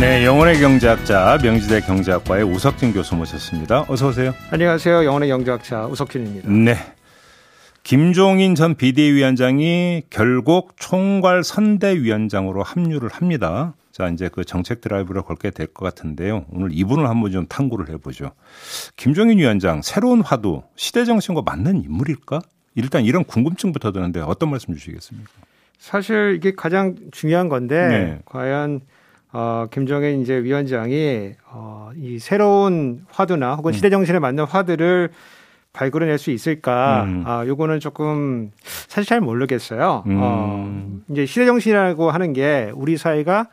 네, 영원의 경제학자 명지대 경제학과의 우석진 교수 모셨습니다. 어서 오세요. 안녕하세요. 영원의 경제학자 우석진입니다. 네. 김종인 전 비대위원장이 결국 총괄 선대위원장으로 합류를 합니다. 자, 이제 그 정책 드라이브를 걸게 될 것 같은데요. 오늘 이분을 한번 좀 탐구를 해보죠. 김종인 위원장, 새로운 화두, 시대 정신과 맞는 인물일까? 일단 이런 궁금증부터 드는데 어떤 말씀 주시겠습니까? 사실 이게 가장 중요한 건데, 네. 과연 어, 김종인 이제 위원장이 어, 이 새로운 화두나 혹은 음. 시대 정신에 맞는 화두를 발굴해낼 수 있을까? 음. 아, 요거는 조금 사실 잘 모르겠어요. 음. 어, 이제 시대 정신이라고 하는 게 우리 사회가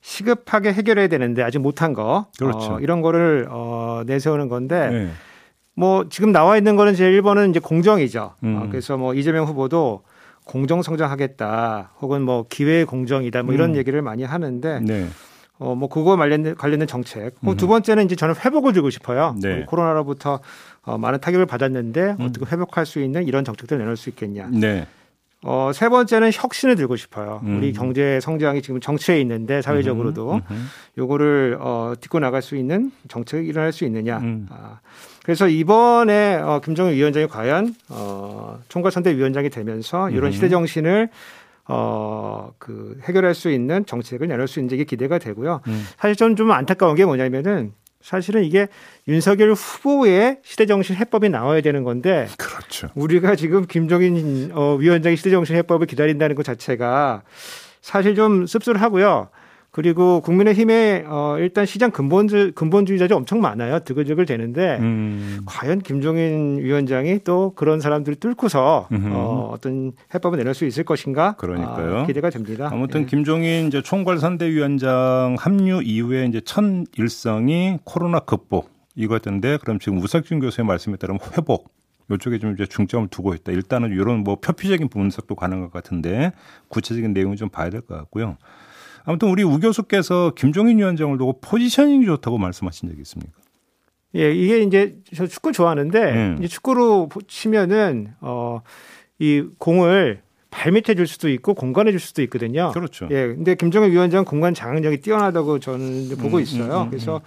시급하게 해결해야 되는데 아직 못한 거, 그렇죠. 어, 이런 거를 어, 내세우는 건데. 네. 뭐 지금 나와 있는 거는 제 1번은 이제 공정이죠. 어, 음. 어, 그래서 뭐 이재명 후보도 공정 성장하겠다 혹은 뭐 기회 공정이다 뭐 이런 음. 얘기를 많이 하는데 네. 어, 뭐 그거 관련된 관련된 정책. 뭐두 번째는 이제 저는 회복을 주고 싶어요. 네. 코로나로부터 어, 많은 타격을 받았는데 음. 어떻게 회복할 수 있는 이런 정책들을 내놓을 수 있겠냐. 네. 어, 세 번째는 혁신을 들고 싶어요. 음. 우리 경제 성장이 지금 정체에 있는데 사회적으로도 음. 음. 요거를 어, 딛고 나갈 수 있는 정책이 일어날 수 있느냐. 음. 아, 그래서 이번에 어, 김정은 위원장이 과연 어, 총괄선대위원장이 되면서 이런 음. 시대 정신을 어, 그 해결할 수 있는 정책을 내놓을 수 있는 게 기대가 되고요. 음. 사실 저는 좀 안타까운 게 뭐냐면은 사실은 이게 윤석열 후보의 시대정신 해법이 나와야 되는 건데 그렇죠. 우리가 지금 김종인 어, 위원장의 시대정신 해법을 기다린다는 것 자체가 사실 좀 씁쓸하고요. 그리고 국민의힘에 어 일단 시장 근본주 근본주의자들이 엄청 많아요. 드글드글 되는데 음. 과연 김종인 위원장이 또 그런 사람들을 뚫고서 어 어떤 해법을 내놓을 수 있을 것인가? 그러니까요. 아, 기대가 됩니다. 아무튼 예. 김종인 이제 총괄선대위원장 합류 이후에 이제 첫 일성이 코로나 극복 이거였던데 그럼 지금 우석준 교수의 말씀에 따르면 회복 이쪽에 좀 이제 중점을 두고 있다. 일단은 이런 뭐 표피적인 분석도 가능한 것 같은데 구체적인 내용을 좀 봐야 될 것 같고요. 아무튼 우리 우 교수께서 김종인 위원장을 두고 포지셔닝이 좋다고 말씀하신 적이 있습니까? 예, 이게 이제 저 축구 좋아하는데 음. 이제 축구로 치면은 어 이 공을 발밑에 줄 수도 있고 공간에 줄 수도 있거든요. 그렇죠. 예. 근데 김정은 위원장 공간 장악력이 뛰어나다고 저는 보고 음, 있어요. 음, 음, 그래서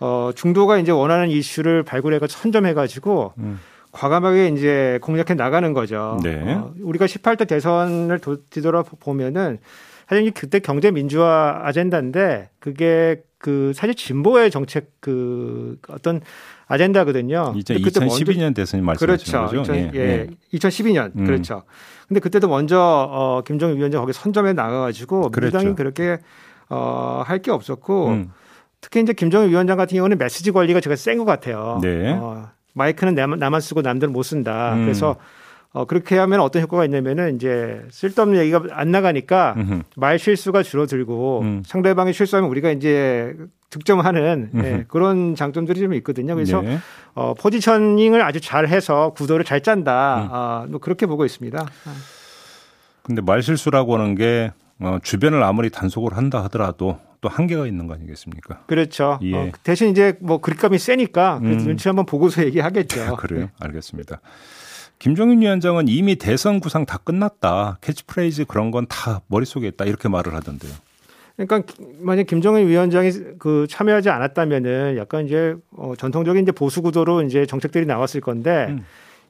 어 중도가 이제 원하는 이슈를 발굴해가 선점해 가지고 음. 과감하게 이제 공략해 나가는 거죠. 네. 어, 우리가 18대 대선을 뒤돌아 보면은 사실 그때 경제 민주화 아젠다인데 그게 그 사실 진보의 정책 그 어떤 아젠다거든요. 2012년 대선이 말씀하신 그렇죠. 거죠. 2000, 예, 예. 2012년 음. 그렇죠. 근데 그때도 먼저 어 김정일 위원장 거기 선점에 나가가지고 그렇죠. 민주당이 그렇게 어할 게 없었고 음. 특히 이제 김정일 위원장 같은 경우는 메시지 관리가 제가 센 것 같아요. 네. 어, 마이크는 나만 쓰고 남들은 못 쓴다. 음. 그래서 어, 그렇게 하면 어떤 효과가 있냐면은 이제 쓸데없는 얘기가 안 나가니까 음흠. 말 실수가 줄어들고 음. 상대방이 실수하면 우리가 이제 득점하는 네, 그런 장점들이 좀 있거든요. 그래서 네. 어, 포지셔닝을 아주 잘 해서 구도를 잘 짠다. 음. 아, 뭐 그렇게 보고 있습니다. 근데 말 실수라고 하는 게 어, 주변을 아무리 단속을 한다 하더라도 또 한계가 있는 거 아니겠습니까? 그렇죠. 예. 어, 대신 이제 뭐 그립감이 세니까 음. 눈치 한번 보고서 얘기하겠죠. 그래요? 네. 알겠습니다. 김종인 위원장은 이미 대선 구상 다 끝났다. 캐치프레이즈 그런 건 다 머릿속에 있다. 이렇게 말을 하던데요. 그러니까 만약 김종인 위원장이 그 참여하지 않았다면은 약간 이제 어 전통적인 이제 보수 구도로 이제 정책들이 나왔을 건데 음.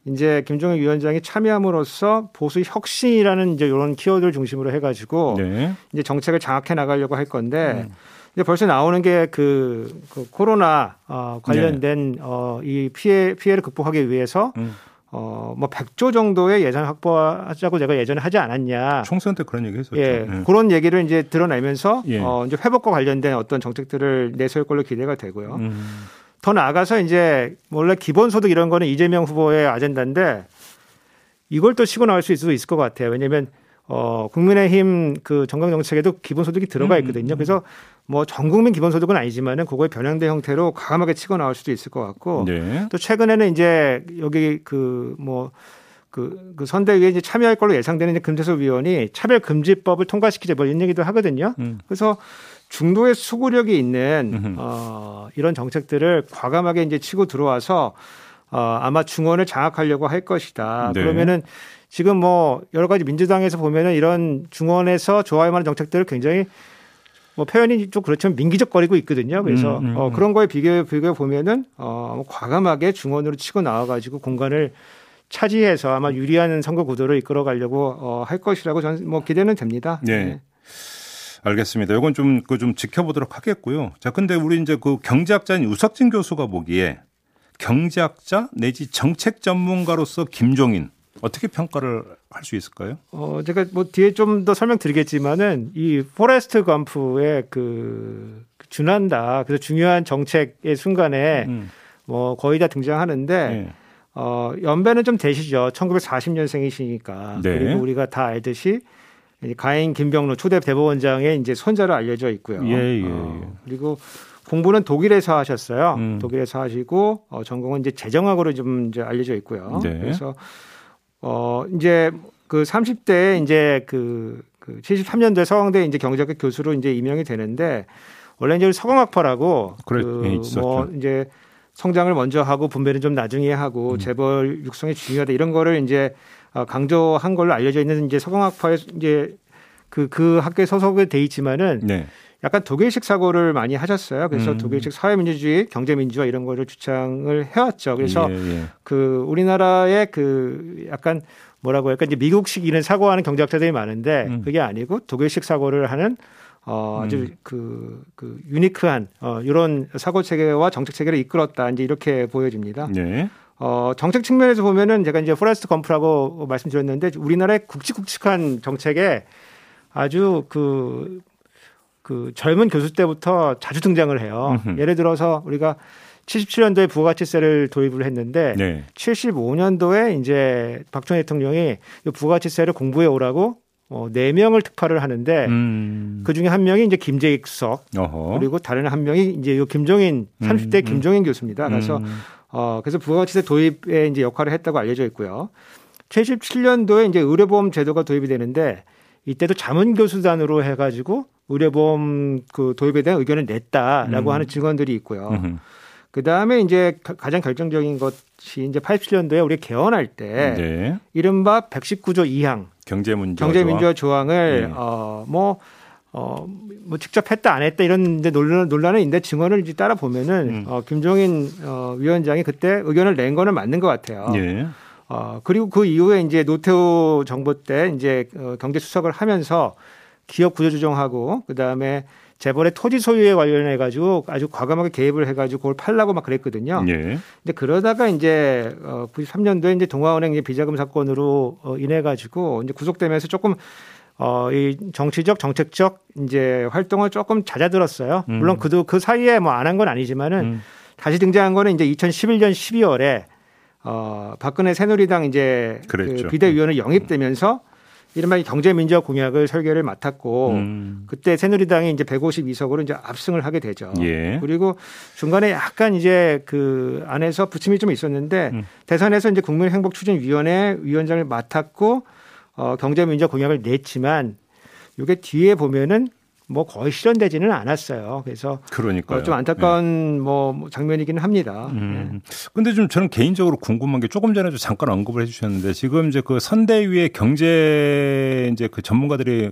이제 김종인 위원장이 참여함으로써 보수 혁신이라는 이제 이런 키워드를 중심으로 해가지고 네. 이제 정책을 장악해 나가려고 할 건데 음. 이제 벌써 나오는 게그 그 코로나 어 관련된 네. 어이 피해 피해를 극복하기 위해서 음. 어, 뭐 100조 정도의 예산 확보하자고 제가 예전에 하지 않았냐. 총선 때 그런 얘기 했었죠. 예. 네. 그런 얘기를 이제 드러내면서 예. 어, 이제 회복과 관련된 어떤 정책들을 내세울 걸로 기대가 되고요. 음. 더 나아가서 이제 원래 기본소득 이런 거는 이재명 후보의 아젠다인데 이걸 또 치고 나갈 수 있을 것 같아요. 왜냐하면 어, 국민의힘 그 정강 정책에도 기본소득이 들어가 음, 있거든요. 그래서 뭐 전국민 기본소득은 아니지만은 그거에 변형된 형태로 과감하게 치고 나올 수도 있을 것 같고 네. 또 최근에는 이제 여기 그뭐 그, 그 선대위에 이제 참여할 걸로 예상되는 이제 금태섭 위원이 차별금지법을 통과시키자 뭐 이런 얘기도 하거든요. 음. 그래서 중도의 수구력이 있는 어, 이런 정책들을 과감하게 이제 치고 들어와서 어, 아마 중원을 장악하려고 할 것이다. 네. 그러면은 지금 뭐 여러 가지 민주당에서 보면은 이런 중원에서 좋아할 만한 정책들을 굉장히 뭐 표현이 좀 그렇지만 민기적거리고 있거든요. 그래서 음, 음, 어, 음. 그런 거에 비교해 비교해 보면은 어, 뭐 과감하게 중원으로 치고 나와가지고 공간을 차지해서 아마 유리한 선거 구도를 이끌어가려고 어, 할 것이라고 저는 뭐 기대는 됩니다. 네. 네. 알겠습니다. 이건 좀, 그 좀 지켜보도록 하겠고요. 자, 근데 우리 이제 그 경제학자인 우석진 교수가 보기에 경제학자 내지 정책 전문가로서 김종인 어떻게 평가를 할 수 있을까요? 어, 제가 뭐 뒤에 좀 더 설명드리겠지만은 이 포레스트 검프에 그 준한다. 그래서 중요한 정책의 순간에 음. 뭐 거의 다 등장하는데 네. 어, 연배는 좀 되시죠. 1940년생이시니까. 네. 그리고 우리가 다 알듯이 가인 김병로 초대 대법원장의 이제 손자로 알려져 있고요. 예, 예, 예. 어, 그리고 공부는 독일에서 하셨어요. 음. 독일에서 하시고 어, 전공은 이제 재정학으로 좀 이제 알려져 있고요. 네. 그래서 어 이제 그 30대에 이제 그, 그 73년도에 서강대 이제 경제학과 교수로 이제 임명이 되는데 원래 이제 서강학파라고 그래, 그뭐 이제 성장을 먼저 하고 분배는 좀 나중에 하고 음. 재벌 육성이 중요하다 이런 거를 이제 어, 강조한 걸로 알려져 있는 이제 서강학파의 이제 그, 그 학교에 소속이 돼 있지만은 네. 약간 독일식 사고를 많이 하셨어요. 그래서 음. 독일식 사회민주주의, 경제민주화 이런 거를 주창을 해왔죠. 그래서 예, 예. 그 우리나라의 그 약간 뭐라고 할까 이제 미국식 이런 사고하는 경제학자들이 많은데 음. 그게 아니고 독일식 사고를 하는 어, 아주 음. 그, 그 유니크한 어, 이런 사고 체계와 정책 체계를 이끌었다 이제 이렇게 보여집니다. 네. 어, 정책 측면에서 보면은 제가 이제 포레스트 검프라고 말씀드렸는데 우리나라의 굵직굵직한 정책에 아주 그, 그 젊은 교수 때부터 자주 등장을 해요. 음흠. 예를 들어서 우리가 77년도에 부가가치세를 도입을 했는데 네. 75년도에 이제 박정희 대통령이 이 부가가치세를 공부해 오라고 어, 4명을 특파를 하는데 음. 그 중에 한 명이 이제 김재익 수석 어허. 그리고 다른 한 명이 이제 요 김종인 30대 음. 김종인 교수입니다. 그래서 음. 어, 그래서 부가가치세 도입에 이제 역할을 했다고 알려져 있고요. 77년도에 이제 의료보험 제도가 도입이 되는데 이때도 자문 교수단으로 해가지고 의료보험 그 도입에 대한 의견을 냈다라고 음. 하는 증언들이 있고요. 그 다음에 이제 가장 결정적인 것이 이제 87년도에 우리 개헌할 때 네. 이른바 119조 2항 경제민주화, 경제민주화 조항. 을 네. 어뭐 어, 뭐 직접 했다 안 했다 이런 이제 논란, 논란은 있는데 증언을 이제 따라 보면은 음. 어, 김종인 어, 위원장이 그때 의견을 낸 거는 맞는 것 같아요. 예. 어, 그리고 그 이후에 이제 노태우 정부 때 이제 어, 경제 수석을 하면서 기업 구조 조정하고 그 다음에 재벌의 토지 소유에 관련해 가지고 아주 과감하게 개입을 해 가지고 그걸 팔라고 막 그랬거든요. 예. 근데 그러다가 이제 어 93년도에 이제 동아은행 이제 비자금 사건으로 어 인해 가지고 이제 구속되면서 조금 어, 이 정치적, 정책적 이제 활동을 조금 잦아들었어요. 음. 물론 그도 그 사이에 뭐 안 한 건 아니지만은 음. 다시 등장한 거는 이제 2011년 12월에 어, 박근혜 새누리당 이제 그 비대위원을 영입되면서 이른바 경제민주화 공약을 설계를 맡았고 음. 그때 새누리당이 이제 152석으로 이제 압승을 하게 되죠. 예. 그리고 중간에 약간 이제 그 안에서 부침이 좀 있었는데 음. 대선에서 이제 국민행복추진위원회 위원장을 맡았고 어, 경제민주화 공약을 냈지만 이게 뒤에 보면은 뭐 거의 실현되지는 않았어요. 그래서 그러니까 어, 좀 안타까운 네. 뭐 장면이기는 합니다. 음. 네. 근데 좀 저는 개인적으로 궁금한 게 조금 전에도 잠깐 언급을 해주셨는데 지금 이제 그 선대위의 경제 이제 그 전문가들이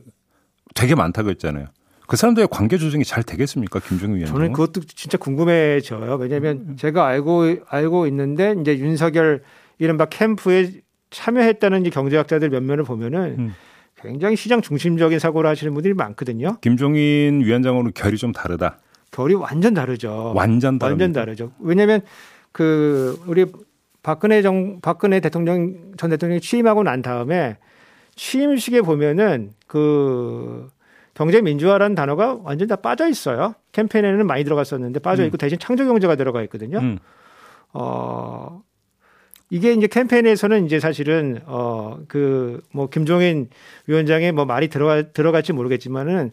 되게 많다고 했잖아요. 그 사람들의 관계 조정이 잘 되겠습니까, 김정은 위원장? 저는 그것도 진짜 궁금해져요. 왜냐하면 음. 제가 알고 알고 있는데 이제 윤석열 이른바 캠프에 참여했다는 경제학자들 몇몇을 보면은 음. 굉장히 시장 중심적인 사고를 하시는 분들이 많거든요. 김종인 위원장으로는 결이 좀 다르다. 결이 완전 다르죠. 완전 다릅니다. 완전 다르죠. 왜냐하면 그 우리 박근혜 정 박근혜 대통령 전 대통령이 취임하고 난 다음에 취임식에 보면은 그 경제 민주화라는 단어가 완전 다 빠져 있어요. 캠페인에는 많이 들어갔었는데 빠져 있고 음. 대신 창조 경제가 들어가 있거든요. 음. 어 이게 이제 캠페인에서는 이제 사실은 어 그 뭐 김종인 위원장의 뭐 말이 들어가 들어갈지 모르겠지만은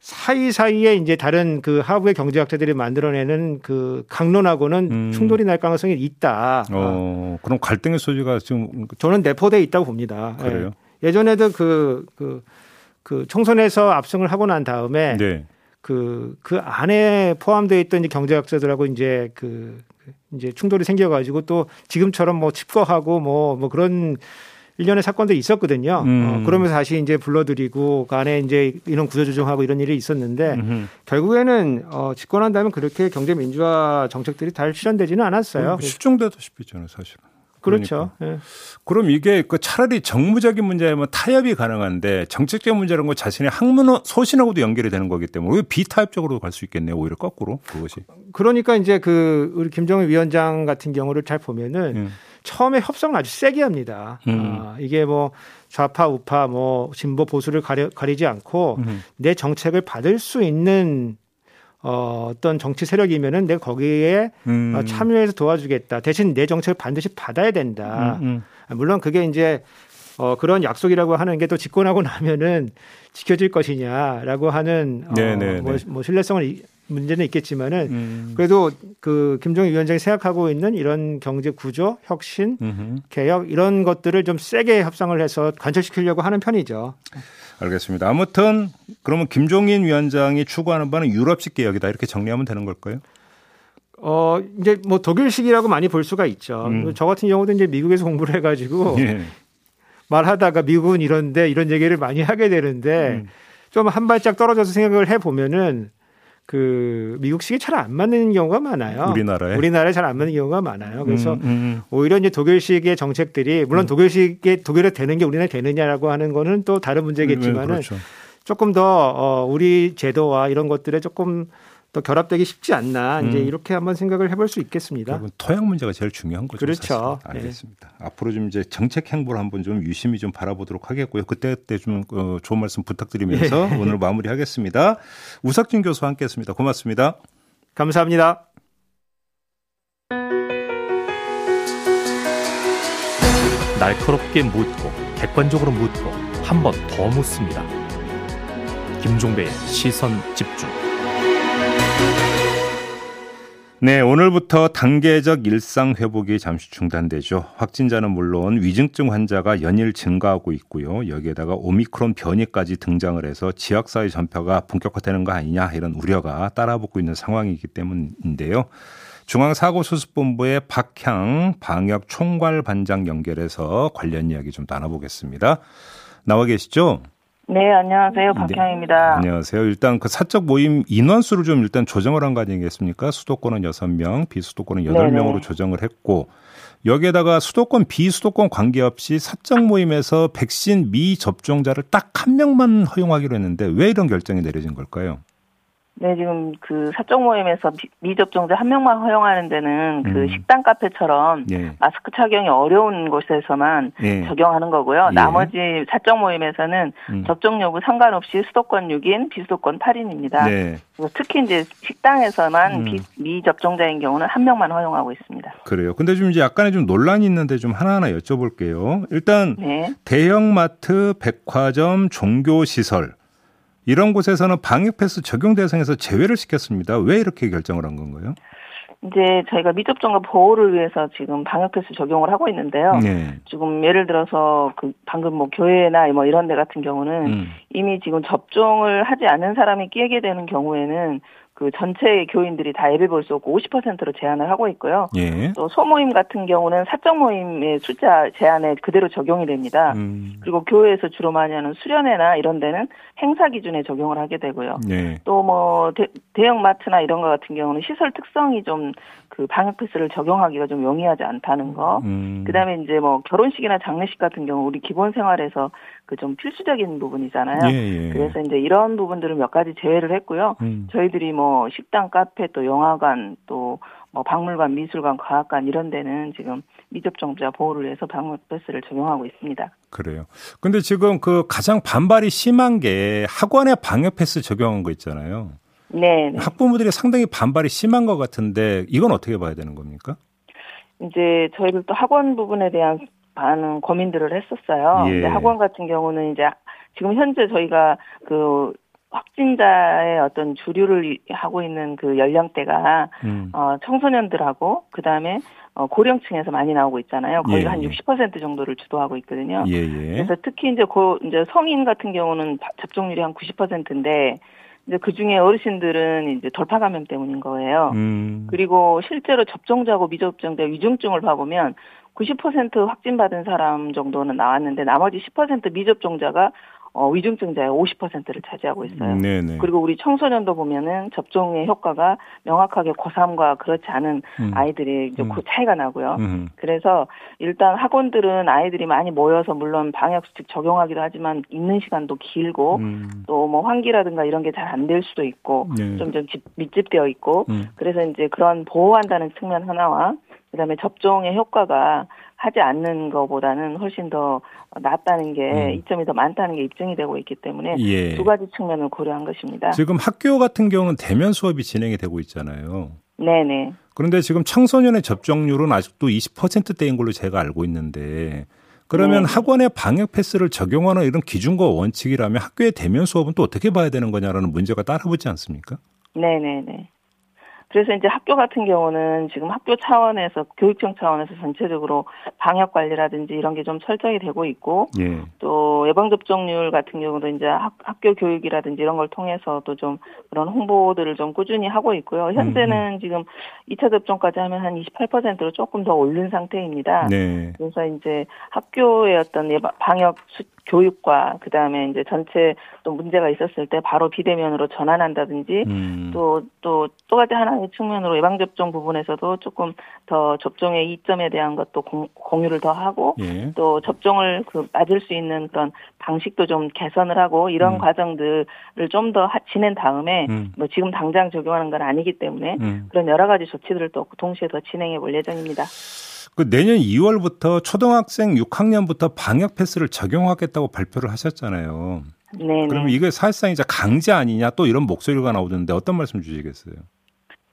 사이사이에 이제 다른 그 하부의 경제학자들이 만들어내는 그 강론하고는 음. 충돌이 날 가능성이 있다. 어, 그럼 갈등의 소지가 지금 저는 내포돼 있다고 봅니다. 그래요? 예. 예전에도 그, 그, 그 총선에서 압승을 하고 난 다음에 네. 그, 그 안에 포함되어 있던 경제학자들하고 이제 그, 그 이제 충돌이 생겨가지고 또 지금처럼 뭐 칩거하고 뭐, 뭐 그런 일련의 사건들이 있었거든요. 음. 어, 그러면서 다시 이제 불러들이고 그 안에 이제 이런 구조조정하고 이런 일이 있었는데 음흠. 결국에는 어, 집권한다면 그렇게 경제 민주화 정책들이 잘 실현되지는 않았어요. 실종되다시피 있잖아요, 사실은. 그렇죠. 그러니까. 예. 그럼 이게 그 차라리 정무적인 문제면 타협이 가능한데 정책적 문제라는 건 자신의 학문 소신하고도 연결이 되는 거기 때문에 왜 비타협적으로 갈 수 있겠네요. 오히려 거꾸로 그것이. 그러니까 이제 그 우리 김정은 위원장 같은 경우를 잘 보면은 음. 처음에 협상을 아주 세게 합니다. 음. 아, 이게 뭐 좌파 우파 뭐 진보 보수를 가려, 가리지 않고 음. 내 정책을 받을 수 있는 어, 어떤 정치 세력이면은 내가 거기에 음. 어, 참여해서 도와주겠다. 대신 내 정책을 반드시 받아야 된다. 음, 음. 아, 물론 그게 이제 어, 그런 약속이라고 하는 게 또 집권하고 나면은 지켜질 것이냐라고 하는 어, 네, 네, 뭐, 네. 뭐 신뢰성을 문제는 있겠지만은 음. 그래도 그 김정일 위원장이 생각하고 있는 이런 경제 구조, 혁신, 음흠. 개혁 이런 것들을 좀 세게 협상을 해서 관철시키려고 하는 편이죠. 알겠습니다. 아무튼 그러면 김종인 위원장이 추구하는 바는 유럽식 개혁이다 이렇게 정리하면 되는 걸까요? 어 이제 뭐 독일식이라고 많이 볼 수가 있죠. 음. 저 같은 경우도 이제 미국에서 공부를 해가지고 예. 말하다가 미국은 이런데 이런 얘기를 많이 하게 되는데 음. 좀한 발짝 떨어져서 생각을 해 보면은 그 미국식이 잘 안 맞는 경우가 많아요. 우리나라에 우리나라에 잘 안 맞는 경우가 많아요. 그래서 음, 음, 음. 오히려 이제 독일식의 정책들이 물론 음. 독일식의 독일에 되는 게 우리나라에 되느냐라고 하는 거는 또 다른 문제겠지만은 음, 그렇죠. 조금 더 어, 우리 제도와 이런 것들에 조금 또 결합되기 쉽지 않나 이제 음. 이렇게 한번 생각을 해볼 수 있겠습니다. 토양 문제가 제일 중요한 거죠. 그렇죠. 사실. 알겠습니다. 네. 앞으로 좀 이제 정책 행보를 한번 좀 유심히 좀 바라보도록 하겠고요. 그때 그때 좀 어, 좋은 말씀 부탁드리면서 네. 오늘 마무리하겠습니다. 우석진 교수와 함께했습니다. 고맙습니다. 감사합니다. 날카롭게 묻고 객관적으로 묻고 한 번 더 묻습니다. 김종배의 시선 집중. 네, 오늘부터 단계적 일상 회복이 잠시 중단되죠. 확진자는 물론 위중증 환자가 연일 증가하고 있고요. 여기에다가 오미크론 변이까지 등장을 해서 지역사회 전파가 본격화되는 거 아니냐 이런 우려가 따라붙고 있는 상황이기 때문인데요. 중앙사고수습본부의 박향 방역 총괄 반장 연결해서 관련 이야기 좀 나눠보겠습니다. 나와 계시죠? 네, 안녕하세요. 네, 박향입니다. 네, 안녕하세요. 일단 그 사적 모임 인원수를 좀 일단 조정을 한 거 아니겠습니까? 수도권은 6명, 비수도권은 8명으로 네네. 조정을 했고 여기에다가 수도권, 비수도권 관계없이 사적 모임에서 백신 미접종자를 딱 한 명만 허용하기로 했는데 왜 이런 결정이 내려진 걸까요? 네, 지금 그 사적 모임에서 미 접종자 한 명만 허용하는 데는 그 음. 식당 카페처럼 예. 마스크 착용이 어려운 곳에서만 예. 적용하는 거고요. 예. 나머지 사적 모임에서는 음. 접종 여부 상관없이 수도권 6인, 비수도권 8인입니다. 네. 특히 이제 식당에서만 음. 비, 미접종자인 경우는 한 명만 허용하고 있습니다. 그래요. 근데 좀 이제 약간의 좀 논란이 있는데 좀 하나하나 여쭤볼게요. 일단 네. 대형마트, 백화점, 종교시설 이런 곳에서는 방역 패스 적용 대상에서 제외를 시켰습니다. 왜 이렇게 결정을 한 건가요? 이제 저희가 미접종과 보호를 위해서 지금 방역 패스 적용을 하고 있는데요. 네. 지금 예를 들어서 그 방금 뭐 교회나 뭐 이런 데 같은 경우는 음. 이미 지금 접종을 하지 않은 사람이 끼게 되는 경우에는 그 전체 교인들이 다 예배 볼수 없고 50%로 제한을 하고 있고요. 예. 또 소모임 같은 경우는 사적 모임의 숫자 제한에 그대로 적용이 됩니다. 음. 그리고 교회에서 주로 많이 하는 수련회나 이런 데는 행사 기준에 적용을 하게 되고요. 예. 또뭐 대형 마트나 이런 거 같은 경우는 시설 특성이 좀 그 방역 패스를 적용하기가 좀 용이하지 않다는 거. 음. 그다음에 이제 뭐 결혼식이나 장례식 같은 경우 우리 기본 생활에서 그 좀 필수적인 부분이잖아요. 예, 예. 그래서 이제 이런 부분들을 몇 가지 제외를 했고요. 음. 저희들이 뭐 식당, 카페, 또 영화관, 또 뭐 박물관, 미술관, 과학관 이런 데는 지금 미접종자 보호를 위해서 방역 패스를 적용하고 있습니다. 그래요. 근데 지금 그 가장 반발이 심한 게 학원에 방역 패스 적용한 거 있잖아요. 네, 네. 학부모들이 상당히 반발이 심한 것 같은데 이건 어떻게 봐야 되는 겁니까? 이제 저희들 또 학원 부분에 대한 많은 고민들을 했었어요. 예. 근데 학원 같은 경우는 이제 지금 현재 저희가 그 확진자의 어떤 주류를 하고 있는 그 연령대가 음. 어 청소년들하고 그 다음에 어 고령층에서 많이 나오고 있잖아요. 거의 예, 한 60% 예. 정도를 주도하고 있거든요. 예, 예. 그래서 특히 이제 고 이제 성인 같은 경우는 접종률이 한 90%인데 이제 그 중에 어르신들은 이제 돌파 감염 때문인 거예요. 음. 그리고 실제로 접종자고 미접종자 위중증을 봐보면 90% 확진받은 사람 정도는 나왔는데 나머지 10% 미접종자가 어, 위중증자의 50%를 차지하고 있어요. 네네. 그리고 우리 청소년도 보면은 접종의 효과가 명확하게 고3과 그렇지 않은 음. 아이들이 이제 음. 그 차이가 나고요. 음. 그래서 일단 학원들은 아이들이 많이 모여서 물론 방역수칙 적용하기도 하지만 있는 시간도 길고 음. 또뭐 환기라든가 이런 게 잘 안 될 수도 있고 네. 좀좀 밀집되어 있고 음. 그래서 이제 그런 보호한다는 측면 하나와 그다음에 접종의 효과가 하지 않는 것보다는 훨씬 더 낫다는 게 음. 이점이 더 많다는 게 입증이 되고 있기 때문에 예. 두 가지 측면을 고려한 것입니다. 지금 학교 같은 경우는 대면 수업이 진행이 되고 있잖아요. 네네. 그런데 지금 청소년의 접종률은 아직도 20%대인 걸로 제가 알고 있는데 그러면 네. 학원의 방역 패스를 적용하는 이런 기준과 원칙이라면 학교의 대면 수업은 또 어떻게 봐야 되는 거냐라는 문제가 따라붙지 않습니까? 네네네. 그래서 이제 학교 같은 경우는 지금 학교 차원에서 교육청 차원에서 전체적으로 방역 관리라든지 이런 게좀 설정이 되고 있고 예. 또 예방 접종률 같은 경우도 이제 학, 학교 교육이라든지 이런 걸 통해서도 좀 그런 홍보들을 좀 꾸준히 하고 있고요. 현재는 음. 지금 2차 접종까지 하면 한 28%로 조금 더 오른 상태입니다. 네. 그래서 이제 학교의 어떤 예방 방역 수, 교육과 그다음에 이제 전체 또 문제가 있었을 때 바로 비대면으로 전환한다든지 음. 또또또 가지 하나의 측면으로 예방 접종 부분에서도 조금 더 접종의 이점에 대한 것도 공, 공유를 더 하고 예. 또 접종을 그 맞을 수 있는 그런 방식도 좀 개선을 하고 이런 음. 과정들을 좀 더 지낸 다음에 음. 뭐 지금 당장 적용하는 건 아니기 때문에 음. 그런 여러 가지 조치들을 또 동시에 더 진행해 볼 예정입니다. 그 내년 2월부터 초등학생 6학년부터 방역 패스를 적용하겠다고 발표를 하셨잖아요. 네. 그러면 이게 사실상 이제 강제 아니냐 또 이런 목소리가 나오는데 어떤 말씀 주시겠어요?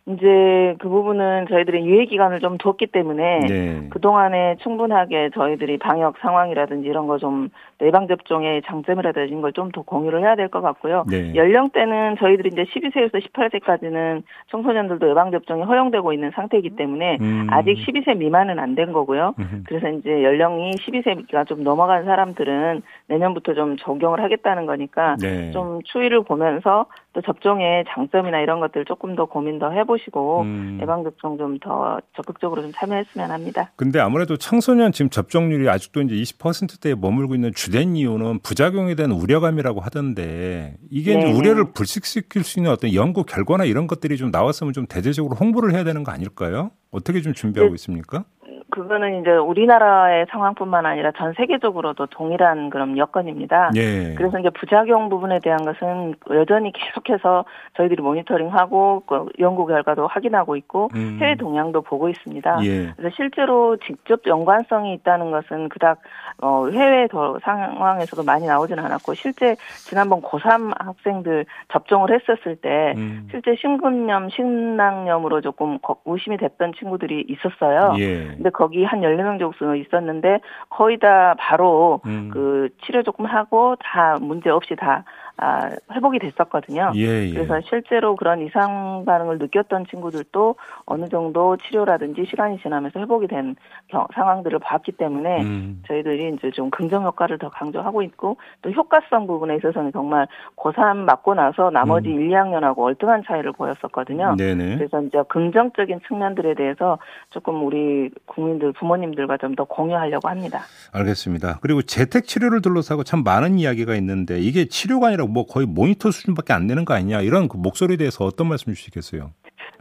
이제 그 부분은 저희들이 유예 기간을 좀 뒀기 때문에 네. 그 동안에 충분하게 저희들이 방역 상황이라든지 이런 거 좀 예방 접종의 장점이라든지 이런 걸좀 더 공유를 해야 될 것 같고요. 네. 연령대는 저희들이 이제 12세에서 18세까지는 청소년들도 예방 접종이 허용되고 있는 상태이기 때문에 음. 아직 12세 미만은 안 된 거고요. 음. 그래서 이제 연령이 12세가 좀 넘어간 사람들은 내년부터 좀 적용을 하겠다는 거니까 네. 좀 추이를 보면서 또 접종의 장점이나 이런 것들 조금 더 고민 더 해보시고 음. 예방 접종 좀 더 적극적으로 좀 참여했으면 합니다. 근데 아무래도 청소년 지금 접종률이 아직도 이제 20%대에 머물고 있는 주된 이유는 부작용에 대한 우려감이라고 하던데 이게 이제 우려를 불식시킬 수 있는 어떤 연구 결과나 이런 것들이 좀 나왔으면 좀 대대적으로 홍보를 해야 되는 거 아닐까요? 어떻게 좀 준비하고 네. 있습니까? 그거는 이제 우리나라의 상황뿐만 아니라 전 세계적으로도 동일한 그런 여건입니다. 예. 그래서 이제 부작용 부분에 대한 것은 여전히 계속해서 저희들이 모니터링하고 그 연구 결과도 확인하고 있고 음. 해외 동향도 보고 있습니다. 예. 그래서 실제로 직접 연관성이 있다는 것은 그닥 어 해외 더 상황에서도 많이 나오지는 않았고 실제 지난번 고3 학생들 접종을 했었을 때 음. 실제 심근염, 심낭염으로 조금 의심이 됐던 친구들이 있었어요. 예. 근데 거기 한 14명 정도 있었는데 거의 다 바로 음. 그 치료 조금 하고 다 문제 없이 다 아, 회복이 됐었거든요. 예, 예. 그래서 실제로 그런 이상 반응을 느꼈던 친구들도 어느 정도 치료라든지 시간이 지나면서 회복이 된 경, 상황들을 봤기 때문에 음. 저희들이 이제 좀 긍정 효과를 더 강조하고 있고 또 효과성 부분에 있어서는 정말 고3 맞고 나서 나머지 음. 1, 2학년하고 월등한 차이를 보였었거든요. 네네. 그래서 이제 긍정적인 측면들에 대해서 조금 우리 국민들 부모님들과 좀 더 공유하려고 합니다. 알겠습니다. 그리고 재택 치료를 둘러싸고 참 많은 이야기가 있는데 이게 치료가 아니라 뭐 거의 모니터 수준밖에 안 되는 거 아니냐 이런 그 목소리에 대해서 어떤 말씀 주시겠어요?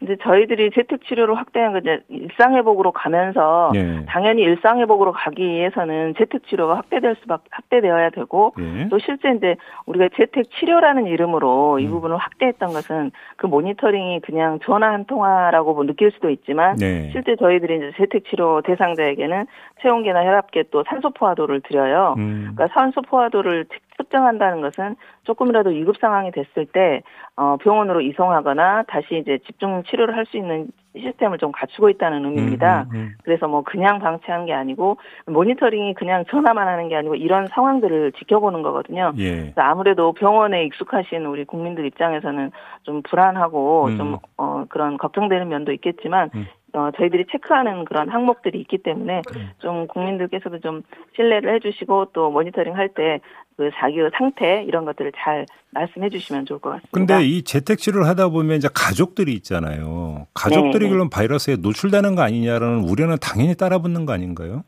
이제 저희들이 재택 치료를 확대한 거 이제 일상 회복으로 가면서 예. 당연히 일상 회복으로 가기 위해서는 재택 치료가 확대될 수밖에 확대되어야 되고 예. 또 실제 이제 우리가 재택 치료라는 이름으로 이 음. 부분을 확대했던 것은 그 모니터링이 그냥 전화 한 통화라고 뭐 느낄 수도 있지만 네. 실제 저희들이 이제 재택 치료 대상자에게는 체온계나 혈압계 또 산소 포화도를 드려요. 음. 그러니까 산소 포화도를 습정한다는 것은 조금이라도 위급 상황이 됐을 때 어, 병원으로 이송하거나 다시 이제 집중 치료를 할 수 있는 시스템을 좀 갖추고 있다는 의미입니다. 음, 음, 음. 그래서 뭐 그냥 방치한 게 아니고 모니터링이 그냥 전화만 하는 게 아니고 이런 상황들을 지켜보는 거거든요. 예. 아무래도 병원에 익숙하신 우리 국민들 입장에서는 좀 불안하고 음. 좀 어, 그런 걱정되는 면도 있겠지만 음. 어, 저희들이 체크하는 그런 항목들이 있기 때문에 네. 좀 국민들께서도 좀 신뢰를 해주시고 또 모니터링 할 때 그 자기의 상태 이런 것들을 잘 말씀해 주시면 좋을 것 같습니다. 근데 이 재택치료를 하다 보면 이제 가족들이 있잖아요. 가족들이 네, 네. 그럼 바이러스에 노출되는 거 아니냐라는 우려는 당연히 따라붙는 거 아닌가요?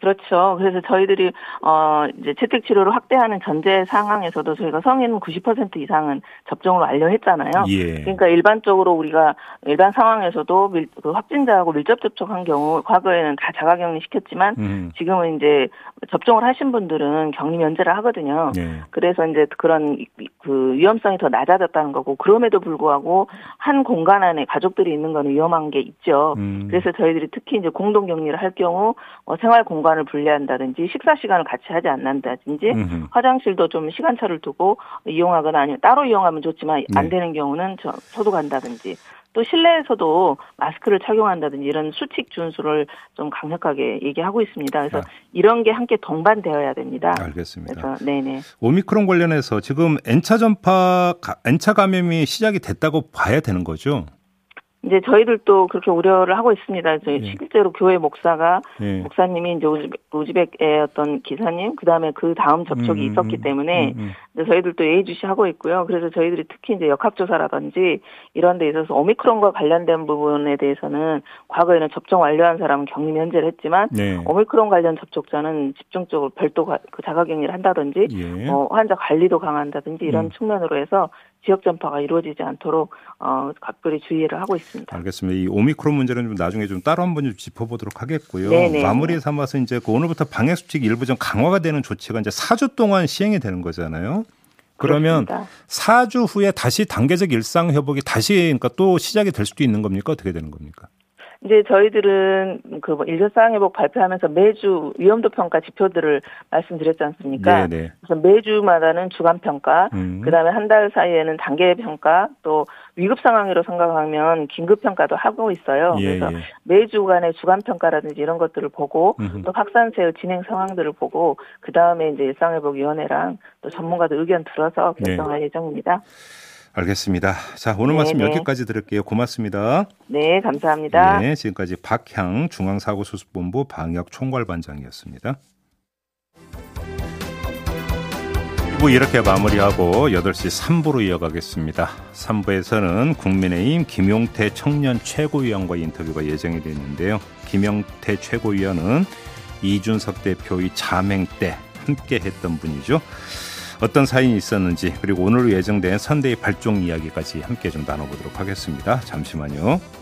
그렇죠. 그래서 저희들이 어 이제 재택 치료를 확대하는 전제 상황에서도 저희가 성인 90% 이상은 접종을 완료했잖아요. 예. 그러니까 일반적으로 우리가 일반 상황에서도 밀, 그 확진자하고 밀접 접촉한 경우 과거에는 다 자가격리 시켰지만 음. 지금은 이제 접종을 하신 분들은 격리 면제를 하거든요. 예. 그래서 이제 그런 그 위험성이 더 낮아졌다는 거고 그럼에도 불구하고 한 공간 안에 가족들이 있는 건 위험한 게 있죠. 음. 그래서 저희들이 특히 이제 공동 격리를 할 경우 어, 생활 공간 공간을 분리한다든지 식사 시간을 같이 하지 않는다든지 음흠. 화장실도 좀 시간차를 두고 이용하거나 아니면 따로 이용하면 좋지만 안 네. 되는 경우는 저, 소독한다든지 또 실내에서도 마스크를 착용한다든지 이런 수칙 준수를 좀 강력하게 얘기하고 있습니다. 그래서 아. 이런 게 함께 동반되어야 됩니다. 알겠습니다. 그래서 네네. 오미크론 관련해서 지금 N차 전파 N차 감염이 시작이 됐다고 봐야 되는 거죠? 이제 저희들도 그렇게 우려를 하고 있습니다. 저희 예. 실제로 교회 목사가 예. 목사님이 이제 우즈벡, 의 어떤 기사님 그다음에 그 다음 접촉이 음, 있었기 음, 때문에 음, 음. 저희들도 예의주시하고 있고요. 그래서 저희들이 특히 이제 역학조사라든지 이런 데 있어서 오미크론과 관련된 부분에 대해서는 과거에는 접종 완료한 사람은 격리 면제를 했지만 네. 오미크론 관련 접촉자는 집중적으로 별도 그 자가격리를 한다든지 예. 어, 환자 관리도 강한다든지 이런 음. 측면으로 해서 지역 전파가 이루어지지 않도록 어, 각별히 주의를 하고 있습니다. 알겠습니다. 이 오미크론 문제는 좀 나중에 좀 따로 한번 좀 짚어보도록 하겠고요. 네네. 마무리 삼아서 이제 그 오늘부터 방역 수칙 일부 좀 강화가 되는 조치가 이제 4주 동안 시행이 되는 거잖아요. 그러면. 4주 후에 다시 단계적 일상 회복이 다시 그러니까 또 시작이 될 수도 있는 겁니까? 어떻게 되는 겁니까? 이제 저희들은 그뭐 일사상회복 발표하면서 매주 위험도 평가 지표들을 말씀드렸지 않습니까? 네네. 네. 그래서 매주마다는 주간 평가, 음. 그다음에 한 달 사이에는 단계 평가, 또 위급 상황으로 생각하면 긴급 평가도 하고 있어요. 예, 그래서 예. 매주간의 주간 평가라든지 이런 것들을 보고 음흠. 또 확산세의 진행 상황들을 보고 그 다음에 이제 일상회복위원회랑 또 전문가들 의견 들어서 결정할 네. 예정입니다. 알겠습니다. 자, 오늘 네네. 말씀 여기까지 들을게요. 고맙습니다. 네, 감사합니다. 네, 지금까지 박향 중앙사고수습본부 방역총괄반장이었습니다. 뭐 이렇게 마무리하고 8시 3부로 이어가겠습니다. 3부에서는 국민의힘 김용태 청년 최고위원과 인터뷰가 예정이 되어 있는데요. 김용태 최고위원은 이준석 대표의 자맹 때 함께 했던 분이죠. 어떤 사연이 있었는지 그리고 오늘 예정된 선대의 발종 이야기까지 함께 좀 나눠보도록 하겠습니다. 잠시만요.